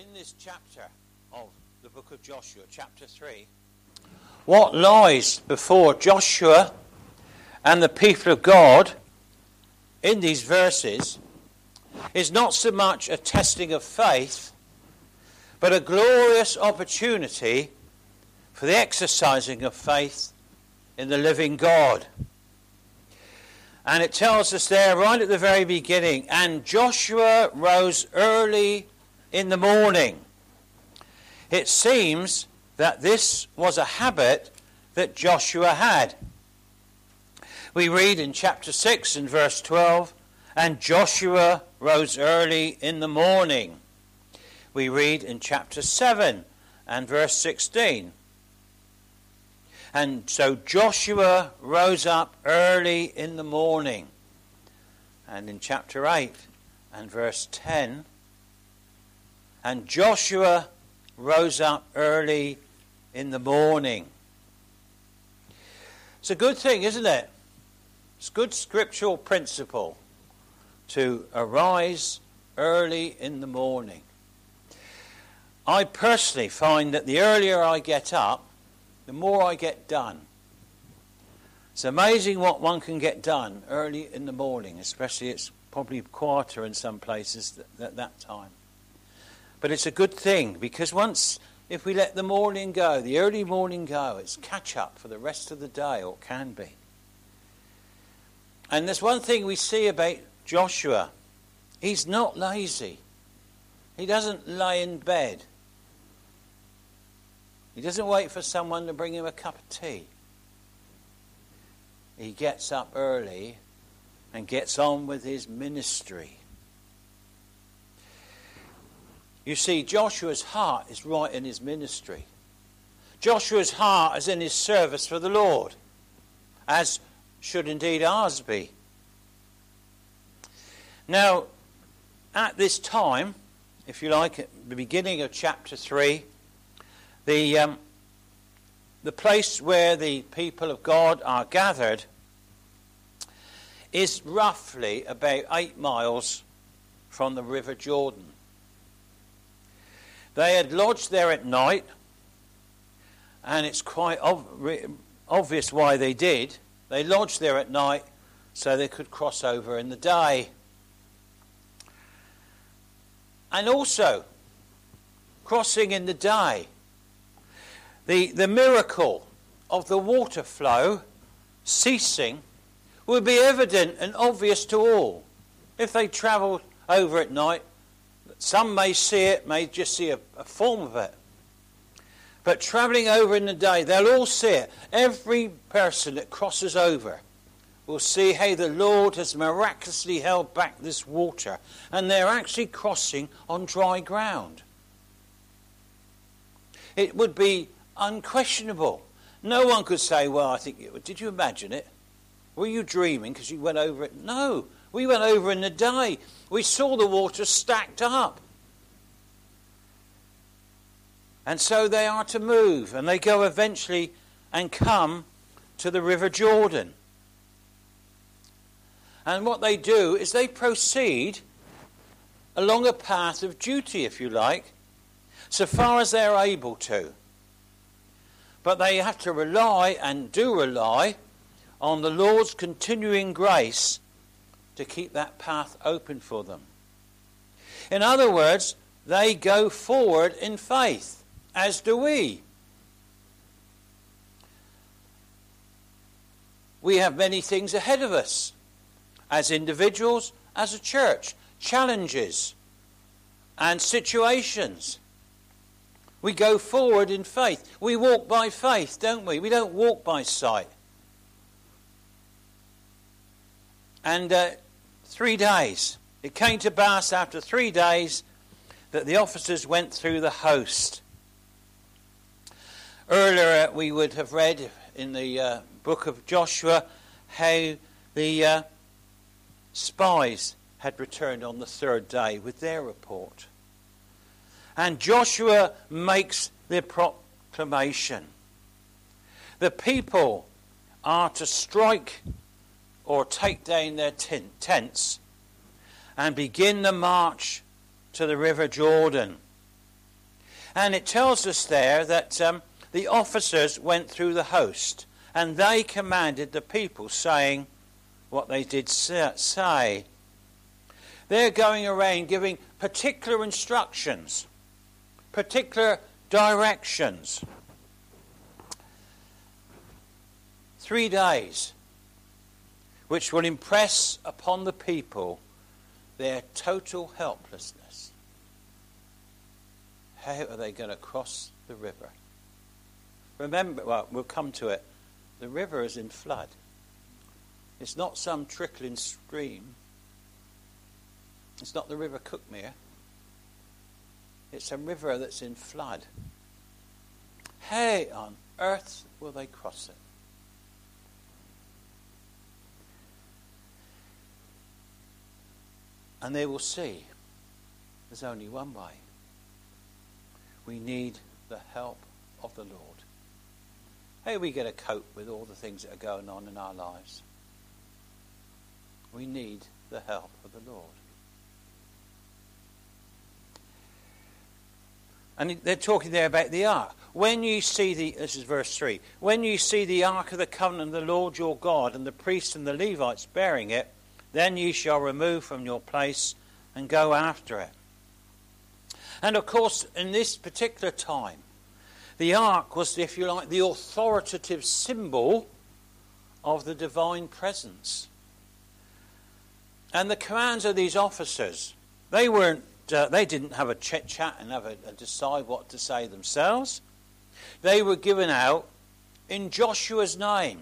in this chapter of the book of Joshua, chapter 3, what lies before Joshua and the people of God in these verses is not so much a testing of faith, but a glorious opportunity for the exercising of faith in the living God. And it tells us there, right at the very beginning, and Joshua rose early in the morning. It seems that this was a habit that Joshua had. We read in chapter 6 and verse 12, and Joshua rose early in the morning. We read in chapter 7 and verse 16. And so Joshua rose up early in the morning. And in chapter 8 and verse 10, and Joshua rose up early in the morning. It's a good thing, isn't it? It's a good scriptural principle to arise early in the morning. I personally find that the earlier I get up, the more I get done. It's amazing what one can get done early in the morning, especially it's probably quieter in some places at that time. But it's a good thing because once, if we let the morning go, the early morning go, it's catch up for the rest of the day, or can be. And there's one thing we see about Joshua he's not lazy, he doesn't lie in bed, he doesn't wait for someone to bring him a cup of tea. He gets up early and gets on with his ministry. You see, Joshua's heart is right in his ministry. Joshua's heart is in his service for the Lord, as should indeed ours be. Now, at this time, if you like, at the beginning of chapter 3, the, um, the place where the people of God are gathered is roughly about eight miles from the River Jordan. They had lodged there at night, and it's quite ov- obvious why they did. They lodged there at night so they could cross over in the day. And also, crossing in the day, the, the miracle of the water flow ceasing would be evident and obvious to all. If they travelled over at night, some may see it, may just see a, a form of it. But travelling over in the day, they'll all see it. Every person that crosses over will see how the Lord has miraculously held back this water, and they're actually crossing on dry ground. It would be unquestionable. No one could say, Well, I think, did you imagine it? Were you dreaming because you went over it? No, we went over in the day. We saw the water stacked up. And so they are to move, and they go eventually and come to the River Jordan. And what they do is they proceed along a path of duty, if you like, so far as they're able to. But they have to rely and do rely on the Lord's continuing grace to keep that path open for them. In other words, they go forward in faith, as do we. We have many things ahead of us as individuals, as a church, challenges and situations. We go forward in faith. We walk by faith, don't we? We don't walk by sight. And uh, Three days. It came to pass after three days that the officers went through the host. Earlier, we would have read in the uh, book of Joshua how the uh, spies had returned on the third day with their report. And Joshua makes the proclamation. The people are to strike or take down their tents and begin the march to the River Jordan. And it tells us there that um, the officers went through the host and they commanded the people, saying what they did say. They're going around giving particular instructions, particular directions. Three days, which will impress upon the people their total helplessness. How are they going to cross the river? Remember, well, we'll come to it. The river is in flood. It's not some trickling stream. It's not the River Cuckmere. It's a river that's in flood. How on earth will they cross it? And they will see there's only one way. We need the help of the Lord. How are we going to cope with all the things that are going on in our lives? We need the help of the Lord. And they're talking there about the ark. When you see the, this is verse 3, when you see the ark of the covenant of the Lord your God and the priests and the Levites bearing it, then ye shall remove from your place and go after it. And of course, in this particular time, the ark was, if you like, the authoritative symbol of the divine presence. And the commands of these officers, they weren't, uh, they didn't have a chit chat and have a, a decide what to say themselves. They were given out in Joshua's name.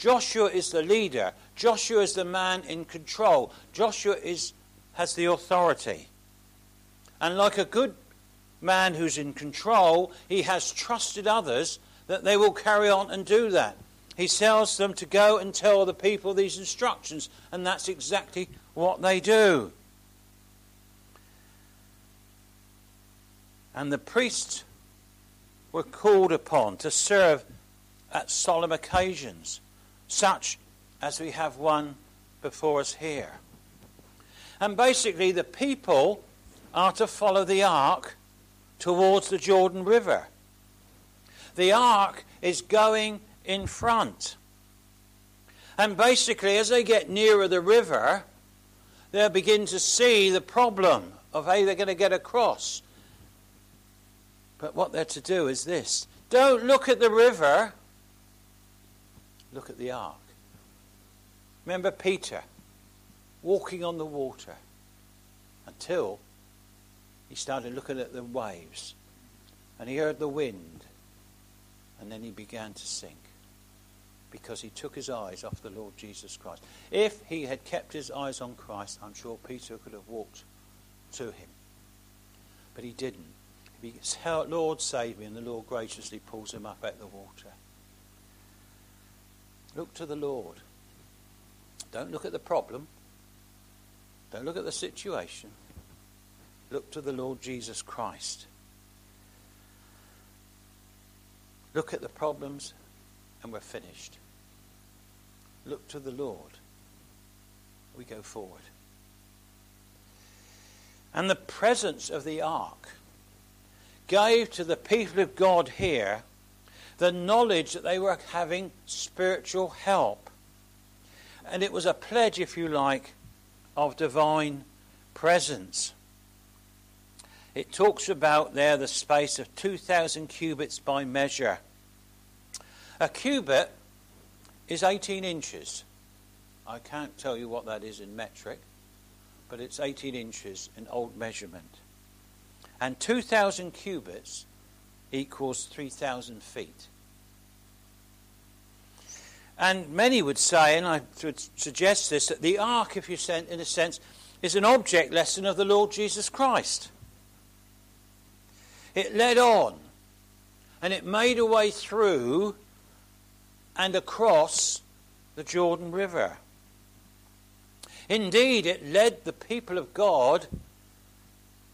Joshua is the leader. Joshua is the man in control. Joshua is, has the authority. And like a good man who's in control, he has trusted others that they will carry on and do that. He tells them to go and tell the people these instructions, and that's exactly what they do. And the priests were called upon to serve at solemn occasions, such as we have one before us here. And basically, the people are to follow the ark towards the Jordan River. The ark is going in front. And basically, as they get nearer the river, they'll begin to see the problem of how they're going to get across. But what they're to do is this don't look at the river, look at the ark. Remember Peter walking on the water until he started looking at the waves and he heard the wind and then he began to sink because he took his eyes off the Lord Jesus Christ. If he had kept his eyes on Christ, I'm sure Peter could have walked to him. But he didn't. He said, Lord, save me, and the Lord graciously pulls him up out the water. Look to the Lord. Don't look at the problem. Don't look at the situation. Look to the Lord Jesus Christ. Look at the problems and we're finished. Look to the Lord. We go forward. And the presence of the ark gave to the people of God here the knowledge that they were having spiritual help. And it was a pledge, if you like, of divine presence. It talks about there the space of 2,000 cubits by measure. A cubit is 18 inches. I can't tell you what that is in metric, but it's 18 inches in old measurement. And 2,000 cubits equals 3,000 feet. And many would say, and I would suggest this, that the ark, if you sent in a sense, is an object lesson of the Lord Jesus Christ. It led on and it made a way through and across the Jordan River. Indeed, it led the people of God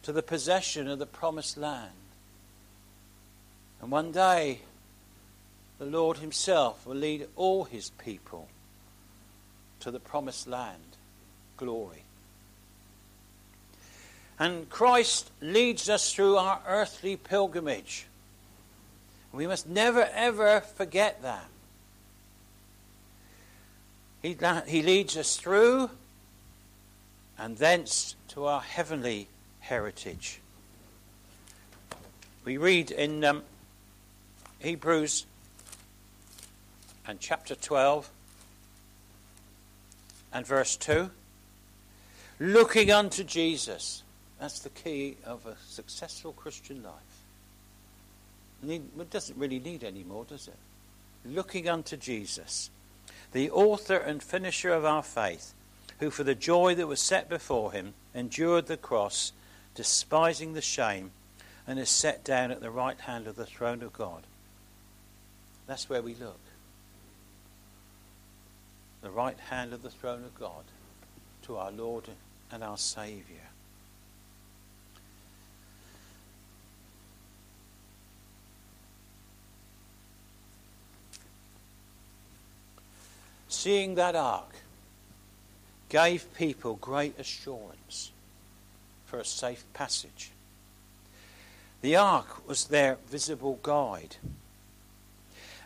to the possession of the promised land. And one day, the Lord Himself will lead all His people to the promised land, glory. And Christ leads us through our earthly pilgrimage. We must never ever forget that. He, he leads us through and thence to our heavenly heritage. We read in um, Hebrews and chapter 12 and verse 2 looking unto Jesus. That's the key of a successful Christian life. It doesn't really need any more, does it? Looking unto Jesus, the author and finisher of our faith, who for the joy that was set before him endured the cross, despising the shame, and is set down at the right hand of the throne of God. That's where we look. The right hand of the throne of God to our Lord and our Saviour. Seeing that ark gave people great assurance for a safe passage. The ark was their visible guide.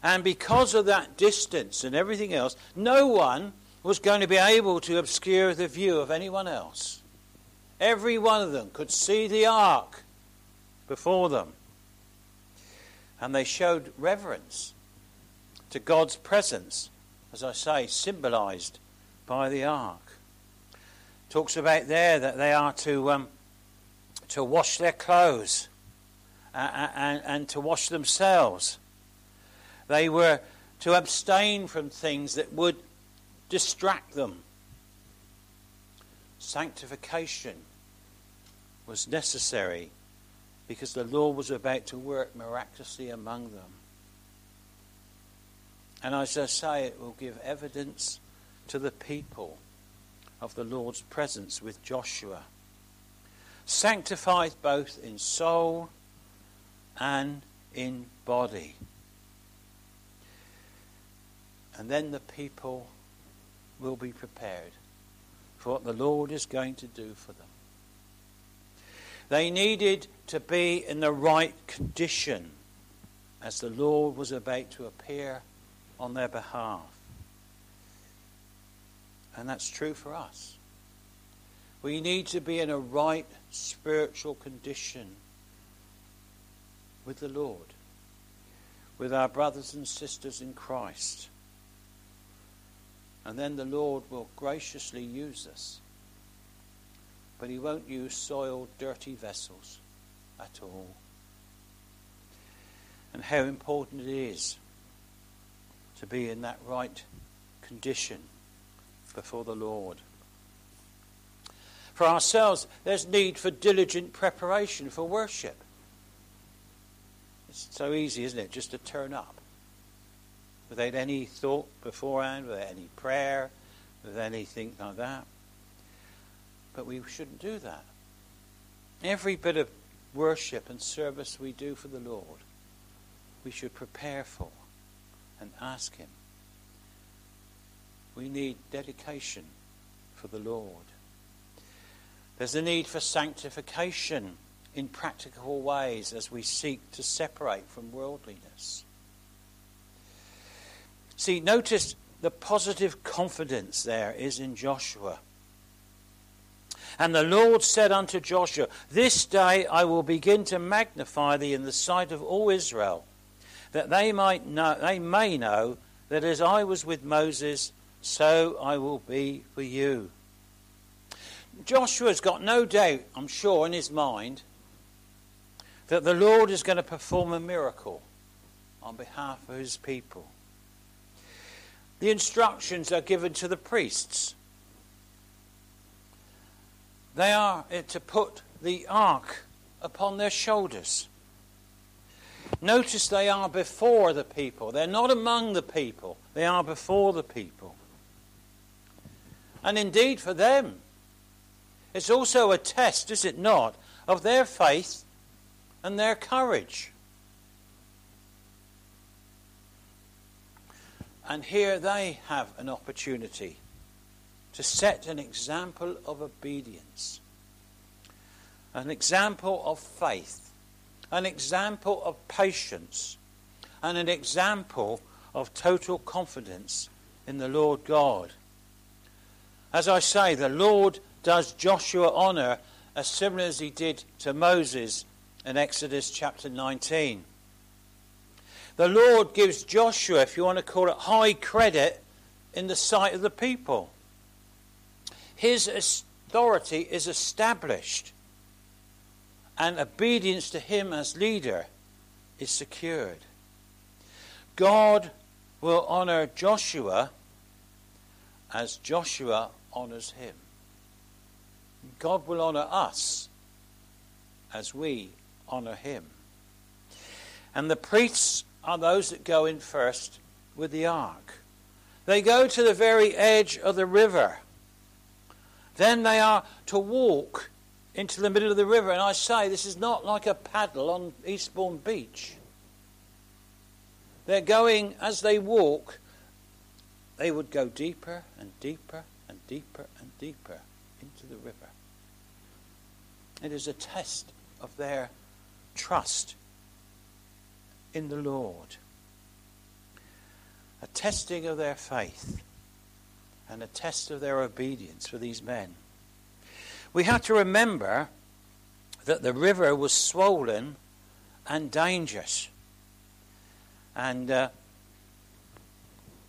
And because of that distance and everything else, no one was going to be able to obscure the view of anyone else. Every one of them could see the ark before them. And they showed reverence to God's presence, as I say, symbolized by the ark. Talks about there that they are to, um, to wash their clothes and, and, and to wash themselves. They were to abstain from things that would distract them. Sanctification was necessary because the Lord was about to work miraculously among them. And as I say, it will give evidence to the people of the Lord's presence with Joshua. Sanctified both in soul and in body. And then the people will be prepared for what the Lord is going to do for them. They needed to be in the right condition as the Lord was about to appear on their behalf. And that's true for us. We need to be in a right spiritual condition with the Lord, with our brothers and sisters in Christ. And then the Lord will graciously use us. But He won't use soiled, dirty vessels at all. And how important it is to be in that right condition before the Lord. For ourselves, there's need for diligent preparation for worship. It's so easy, isn't it, just to turn up without any thought beforehand, without any prayer, without anything like that. But we shouldn't do that. Every bit of worship and service we do for the Lord, we should prepare for and ask Him. We need dedication for the Lord. There's a need for sanctification in practical ways as we seek to separate from worldliness. See, notice the positive confidence there is in Joshua. And the Lord said unto Joshua, This day I will begin to magnify thee in the sight of all Israel, that they might know they may know that as I was with Moses, so I will be for you. Joshua's got no doubt, I'm sure, in his mind that the Lord is going to perform a miracle on behalf of his people. The instructions are given to the priests. They are to put the ark upon their shoulders. Notice they are before the people. They're not among the people, they are before the people. And indeed, for them, it's also a test, is it not, of their faith and their courage. And here they have an opportunity to set an example of obedience. an example of faith, an example of patience, and an example of total confidence in the Lord God. As I say, the Lord does Joshua honor as similar as he did to Moses in Exodus chapter 19. The Lord gives Joshua, if you want to call it, high credit in the sight of the people. His authority is established, and obedience to him as leader is secured. God will honor Joshua as Joshua honors him. God will honor us as we honor him. And the priests are those that go in first with the ark. They go to the very edge of the river. Then they are to walk into the middle of the river. And I say, this is not like a paddle on Eastbourne Beach. They're going, as they walk, they would go deeper and deeper and deeper and deeper into the river. It is a test of their trust in the Lord, a testing of their faith, and a test of their obedience for these men. We have to remember that the river was swollen and dangerous. And uh,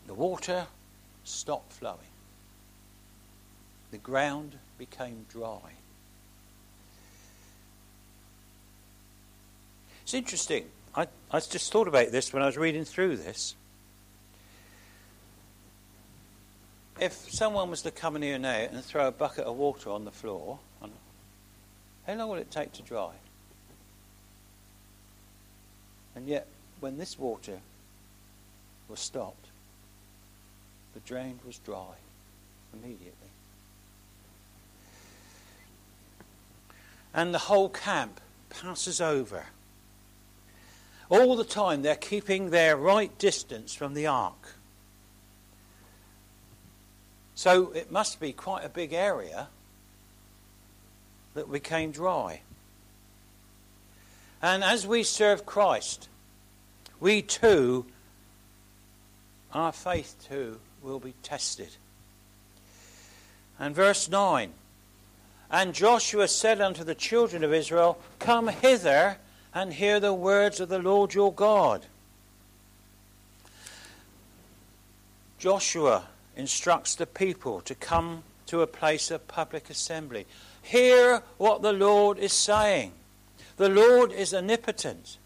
the water stopped flowing. The ground became dry. It's interesting. I, I just thought about this when I was reading through this. If someone was to come in here now and throw a bucket of water on the floor, how long will it take to dry? And yet, when this water was stopped, the drain was dry immediately. And the whole camp passes over. All the time they're keeping their right distance from the ark. So it must be quite a big area that became dry. And as we serve Christ, we too, our faith too, will be tested. And verse 9 And Joshua said unto the children of Israel, Come hither and hear the words of the Lord your God. Joshua instructs the people to come to a place of public assembly. Hear what the Lord is saying. The Lord is omnipotent.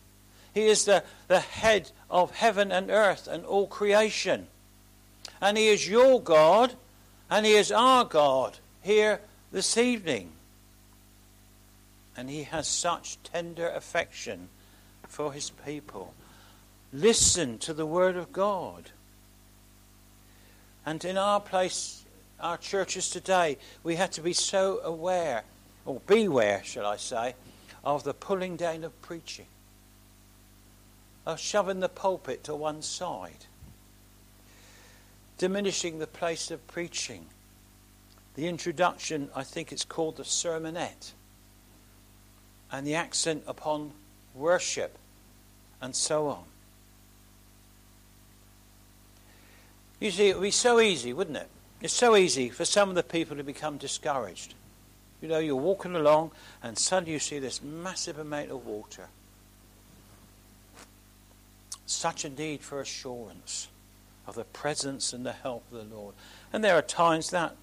He is the, the head of heaven and earth and all creation. And He is your God and He is our God here this evening. And He has such tender affection for His people. Listen to the Word of God. And in our place, our churches today, we have to be so aware, or beware, shall I say, of the pulling down of preaching of shoving the pulpit to one side, diminishing the place of preaching. The introduction, I think it's called the sermonette, and the accent upon worship, and so on. You see, it would be so easy, wouldn't it? It's so easy for some of the people to become discouraged. You know, you're walking along, and suddenly you see this massive amount of water such a need for assurance of the presence and the help of the Lord. And there are times that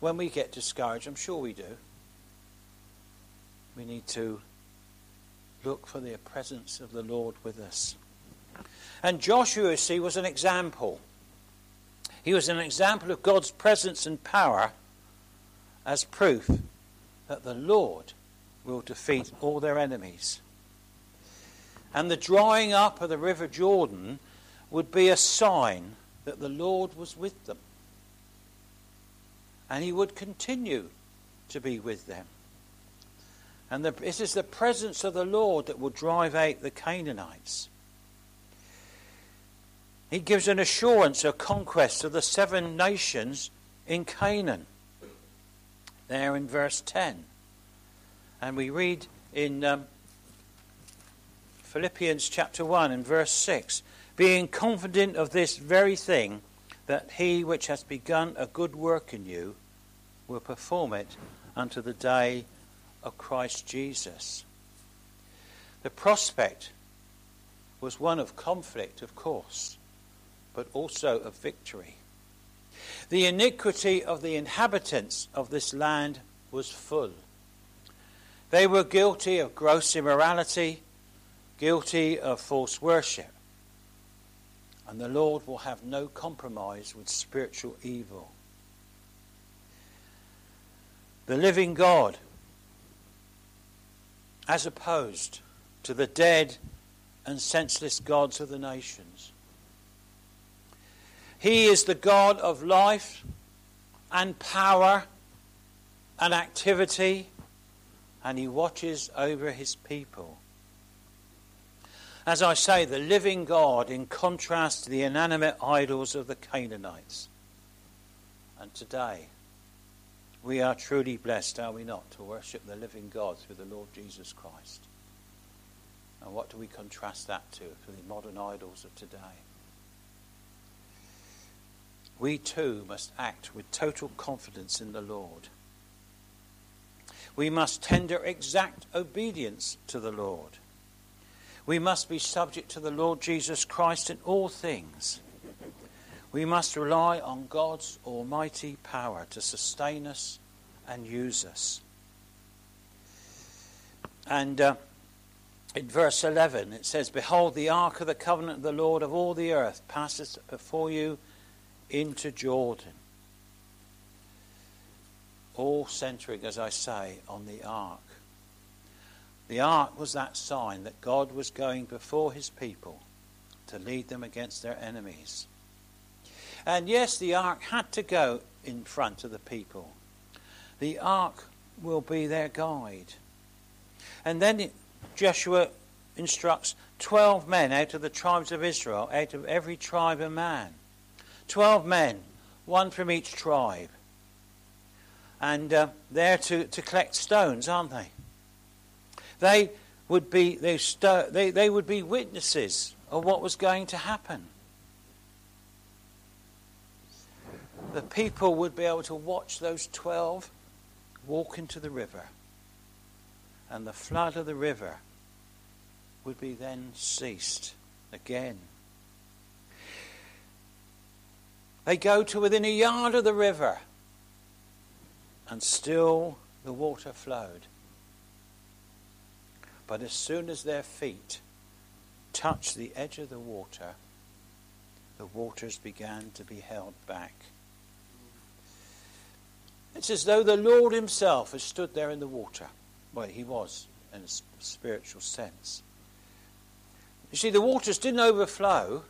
when we get discouraged, I'm sure we do, we need to look for the presence of the Lord with us. And Joshua, see, was an example. He was an example of God's presence and power as proof that the Lord will defeat all their enemies. And the drying up of the river Jordan would be a sign that the Lord was with them. And he would continue to be with them. And the, it is the presence of the Lord that will drive out the Canaanites. He gives an assurance of conquest of the seven nations in Canaan. There in verse 10. And we read in um, Philippians chapter 1 and verse 6 being confident of this very thing, that he which has begun a good work in you will perform it unto the day of Christ Jesus. The prospect was one of conflict, of course, but also of victory. The iniquity of the inhabitants of this land was full. They were guilty of gross immorality, guilty of false worship. And the Lord will have no compromise with spiritual evil. The living God, as opposed to the dead and senseless gods of the nations. He is the God of life and power and activity, and He watches over His people. As I say, the living God in contrast to the inanimate idols of the Canaanites. And today, we are truly blessed, are we not, to worship the living God through the Lord Jesus Christ. And what do we contrast that to for the modern idols of today? We too must act with total confidence in the Lord. We must tender exact obedience to the Lord. We must be subject to the Lord Jesus Christ in all things. We must rely on God's almighty power to sustain us and use us. And uh, in verse 11 it says, Behold, the ark of the covenant of the Lord of all the earth passes before you into Jordan. All centering, as I say, on the ark. The ark was that sign that God was going before his people to lead them against their enemies. And yes, the ark had to go in front of the people. The ark will be their guide. And then Joshua instructs 12 men out of the tribes of Israel, out of every tribe a man. 12 men, one from each tribe. And uh, they're to, to collect stones, aren't they? They would be they, sto- they, they would be witnesses of what was going to happen. The people would be able to watch those 12 walk into the river and the flood of the river would be then ceased again. They go to within a yard of the river, and still the water flowed. But as soon as their feet touched the edge of the water, the waters began to be held back. It's as though the Lord Himself has stood there in the water. Well, he was in a spiritual sense. You see, the waters didn't overflow,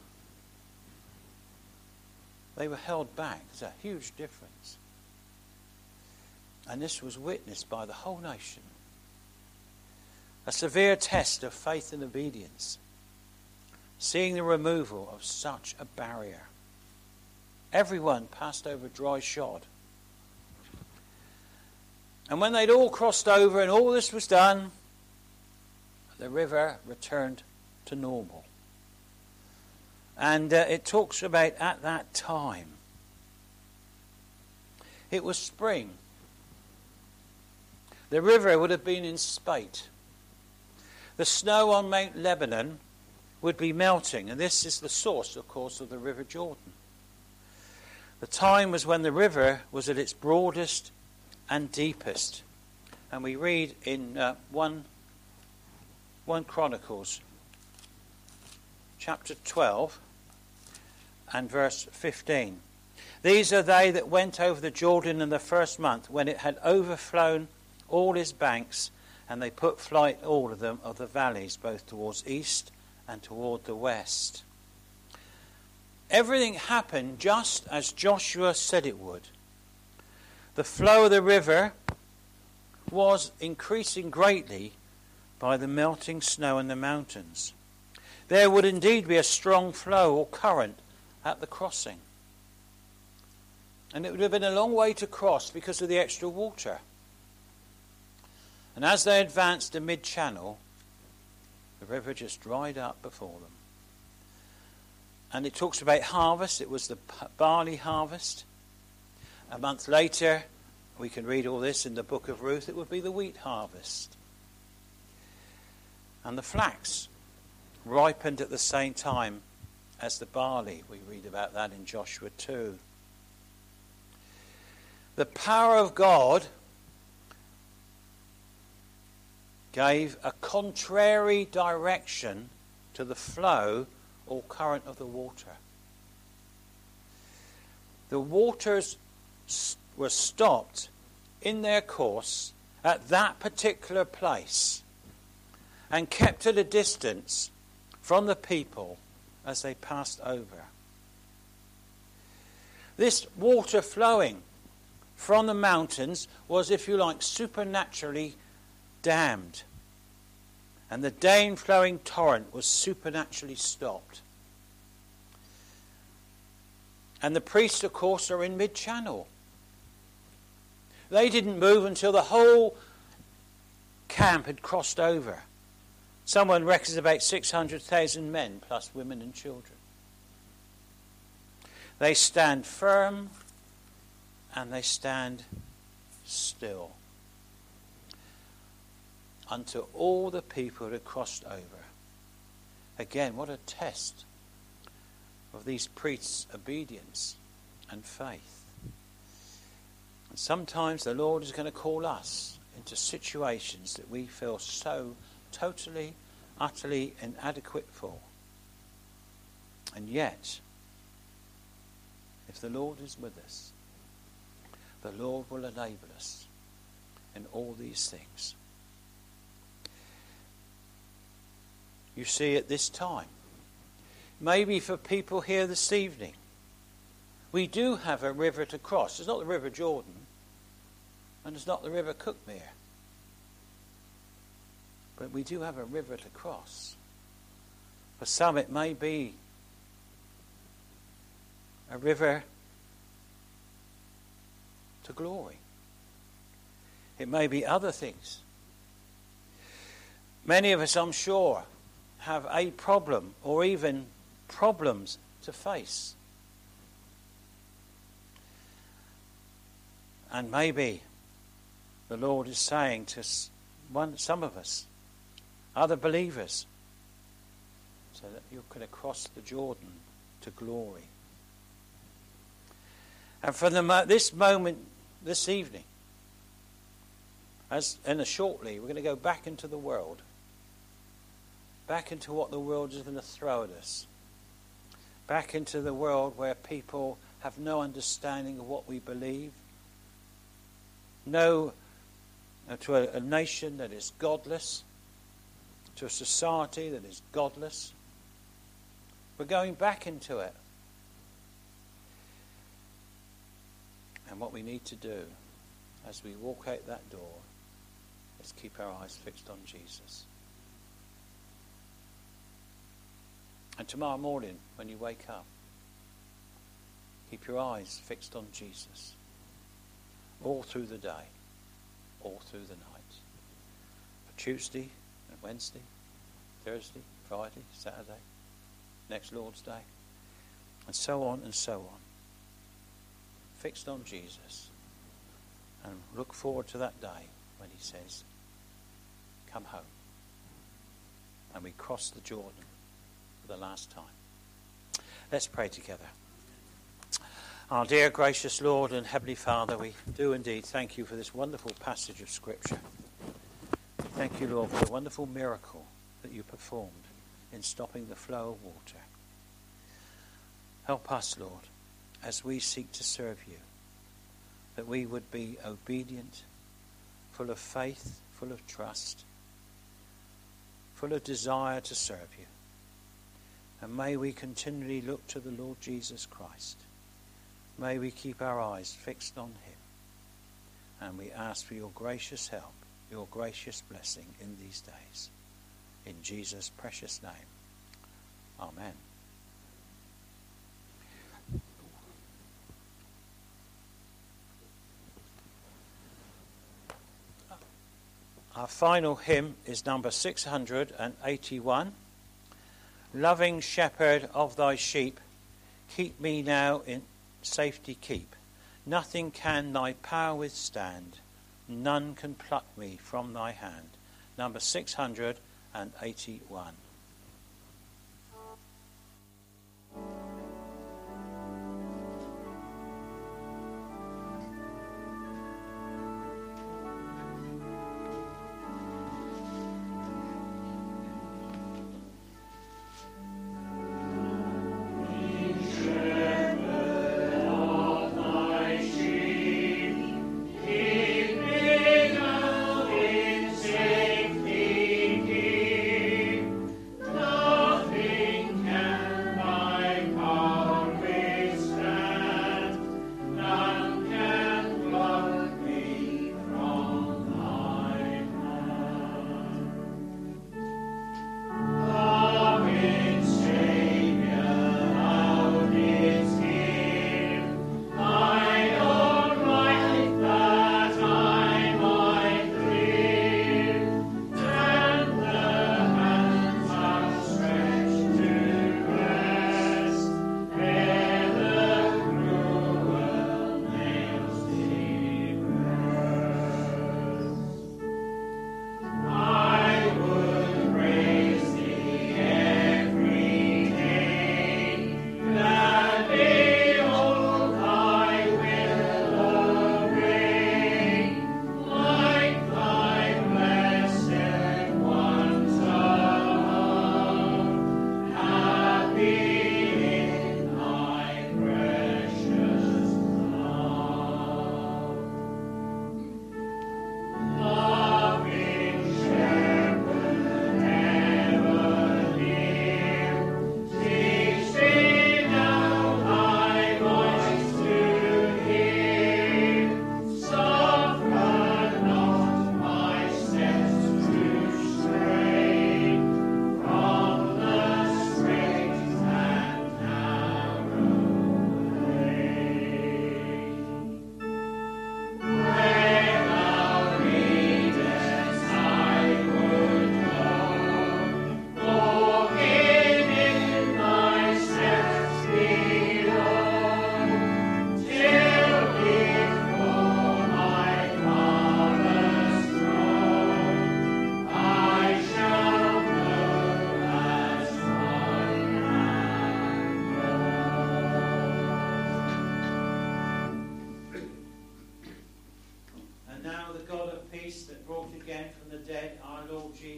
they were held back. There's a huge difference. And this was witnessed by the whole nation. A severe test of faith and obedience, seeing the removal of such a barrier. Everyone passed over dry shod. And when they'd all crossed over and all this was done, the river returned to normal. And uh, it talks about at that time. It was spring. The river would have been in spate. The snow on Mount Lebanon would be melting, and this is the source, of course, of the River Jordan. The time was when the river was at its broadest and deepest. And we read in uh, 1, 1 Chronicles chapter 12 and verse 15. These are they that went over the Jordan in the first month, when it had overflown all his banks, and they put flight all of them of the valleys, both towards east and toward the west. Everything happened just as Joshua said it would. The flow of the river was increasing greatly by the melting snow in the mountains. There would indeed be a strong flow or current at the crossing. And it would have been a long way to cross because of the extra water. And as they advanced to mid channel, the river just dried up before them. And it talks about harvest. It was the barley harvest. A month later, we can read all this in the book of Ruth, it would be the wheat harvest. And the flax ripened at the same time as the barley. We read about that in Joshua 2. The power of God gave a contrary direction to the flow or current of the water. The waters were stopped in their course at that particular place and kept at a distance from the people as they passed over. This water flowing from the mountains was, if you like, supernaturally dammed. And the Dane flowing torrent was supernaturally stopped. And the priests, of course, are in mid channel. They didn't move until the whole camp had crossed over. Someone reckons about 600,000 men, plus women and children. They stand firm and they stand still unto all the people had crossed over. Again, what a test of these priests' obedience and faith. And sometimes the Lord is going to call us into situations that we feel so totally, utterly inadequate for. And yet, if the Lord is with us, the Lord will enable us in all these things. You see, at this time, maybe for people here this evening, we do have a river to cross. It's not the River Jordan, and it's not the River Cuckmere. But we do have a river to cross. For some, it may be a river to glory. It may be other things. Many of us, I'm sure, have a problem or even problems to face. And maybe the Lord is saying to one, some of us, other believers, so that you can cross the Jordan to glory. And from the, this moment, this evening, as in a shortly, we're going to go back into the world, back into what the world is going to throw at us, back into the world where people have no understanding of what we believe, no, Uh, to a, a nation that is godless, to a society that is godless. We're going back into it. And what we need to do as we walk out that door is keep our eyes fixed on Jesus. And tomorrow morning, when you wake up, keep your eyes fixed on Jesus all through the day, all through the night. For Tuesday and Wednesday, Thursday, Friday, Saturday, next Lord's Day, and so on and so on. Fixed on Jesus. And look forward to that day when he says, Come home. And we cross the Jordan for the last time. Let's pray together. Our dear gracious Lord and Heavenly Father, we do indeed thank you for this wonderful passage of Scripture. Thank you, Lord, for the wonderful miracle that you performed in stopping the flow of water. Help us, Lord, as we seek to serve you, that we would be obedient, full of faith, full of trust, full of desire to serve you. And may we continually look to the Lord Jesus Christ May we keep our eyes fixed on him. And we ask for your gracious help, your gracious blessing in these days. In Jesus' precious name. Amen. Our final hymn is number 681 Loving Shepherd of thy sheep, keep me now in safety keep. Nothing can thy power withstand, none can pluck me from thy hand. Number 681.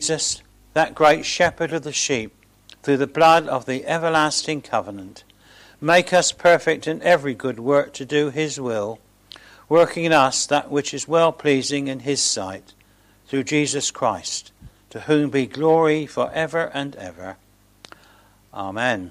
Jesus, that great shepherd of the sheep, through the blood of the everlasting covenant, make us perfect in every good work to do his will, working in us that which is well pleasing in his sight, through Jesus Christ, to whom be glory for ever and ever. Amen.